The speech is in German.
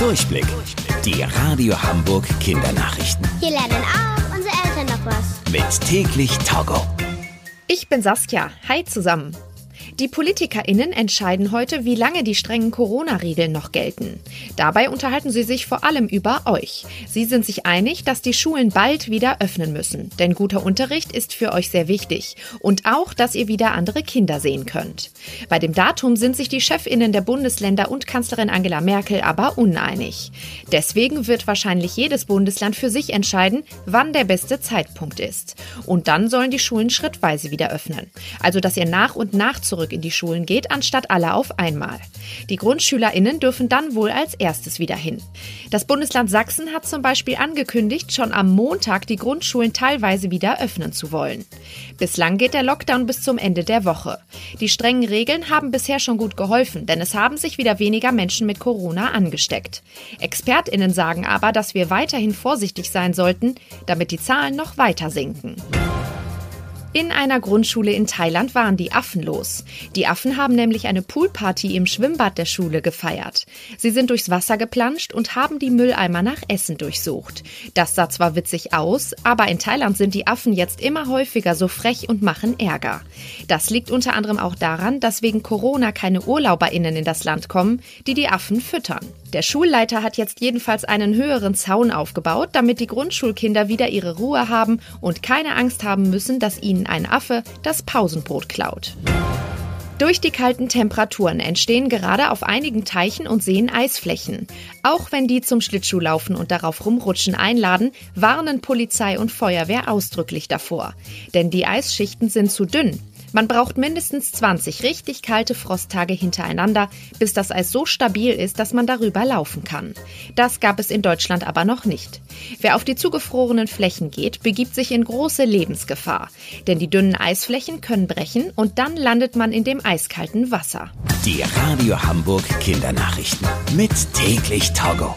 Durchblick. Die Radio Hamburg Kindernachrichten. Hier lernen auch unsere Eltern noch was. Mit täglich Togo. Ich bin Saskia. Hi zusammen. Die PolitikerInnen entscheiden heute, wie lange die strengen Corona-Regeln noch gelten. Dabei unterhalten sie sich vor allem über euch. Sie sind sich einig, dass die Schulen bald wieder öffnen müssen. Denn guter Unterricht ist für euch sehr wichtig. Und auch, dass ihr wieder andere Kinder sehen könnt. Bei dem Datum sind sich die ChefInnen der Bundesländer und Kanzlerin Angela Merkel aber uneinig. Deswegen wird wahrscheinlich jedes Bundesland für sich entscheiden, wann der beste Zeitpunkt ist. Und dann sollen die Schulen schrittweise wieder öffnen. Also, dass ihr nach und nach zurück zurück in die Schulen geht, anstatt alle auf einmal. Die GrundschülerInnen dürfen dann wohl als erstes wieder hin. Das Bundesland Sachsen hat zum Beispiel angekündigt, schon am Montag die Grundschulen teilweise wieder öffnen zu wollen. Bislang geht der Lockdown bis zum Ende der Woche. Die strengen Regeln haben bisher schon gut geholfen, denn es haben sich wieder weniger Menschen mit Corona angesteckt. ExpertInnen sagen aber, dass wir weiterhin vorsichtig sein sollten, damit die Zahlen noch weiter sinken. In einer Grundschule in Thailand waren die Affen los. Die Affen haben nämlich eine Poolparty im Schwimmbad der Schule gefeiert. Sie sind durchs Wasser geplanscht und haben die Mülleimer nach Essen durchsucht. Das sah zwar witzig aus, aber in Thailand sind die Affen jetzt immer häufiger so frech und machen Ärger. Das liegt unter anderem auch daran, dass wegen Corona keine UrlauberInnen in das Land kommen, die die Affen füttern. Der Schulleiter hat jetzt jedenfalls einen höheren Zaun aufgebaut, damit die Grundschulkinder wieder ihre Ruhe haben und keine Angst haben müssen, dass ihnen ein Affe das Pausenbrot klaut. Durch die kalten Temperaturen entstehen gerade auf einigen Teichen und Seen Eisflächen. Auch wenn die zum Schlittschuhlaufen und darauf rumrutschen einladen, warnen Polizei und Feuerwehr ausdrücklich davor. Denn die Eisschichten sind zu dünn. Man braucht mindestens 20 richtig kalte Frosttage hintereinander, bis das Eis so stabil ist, dass man darüber laufen kann. Das gab es in Deutschland aber noch nicht. Wer auf die zugefrorenen Flächen geht, begibt sich in große Lebensgefahr. Denn die dünnen Eisflächen können brechen und dann landet man in dem eiskalten Wasser. Die Radio Hamburg Kindernachrichten. Mit täglich Togo.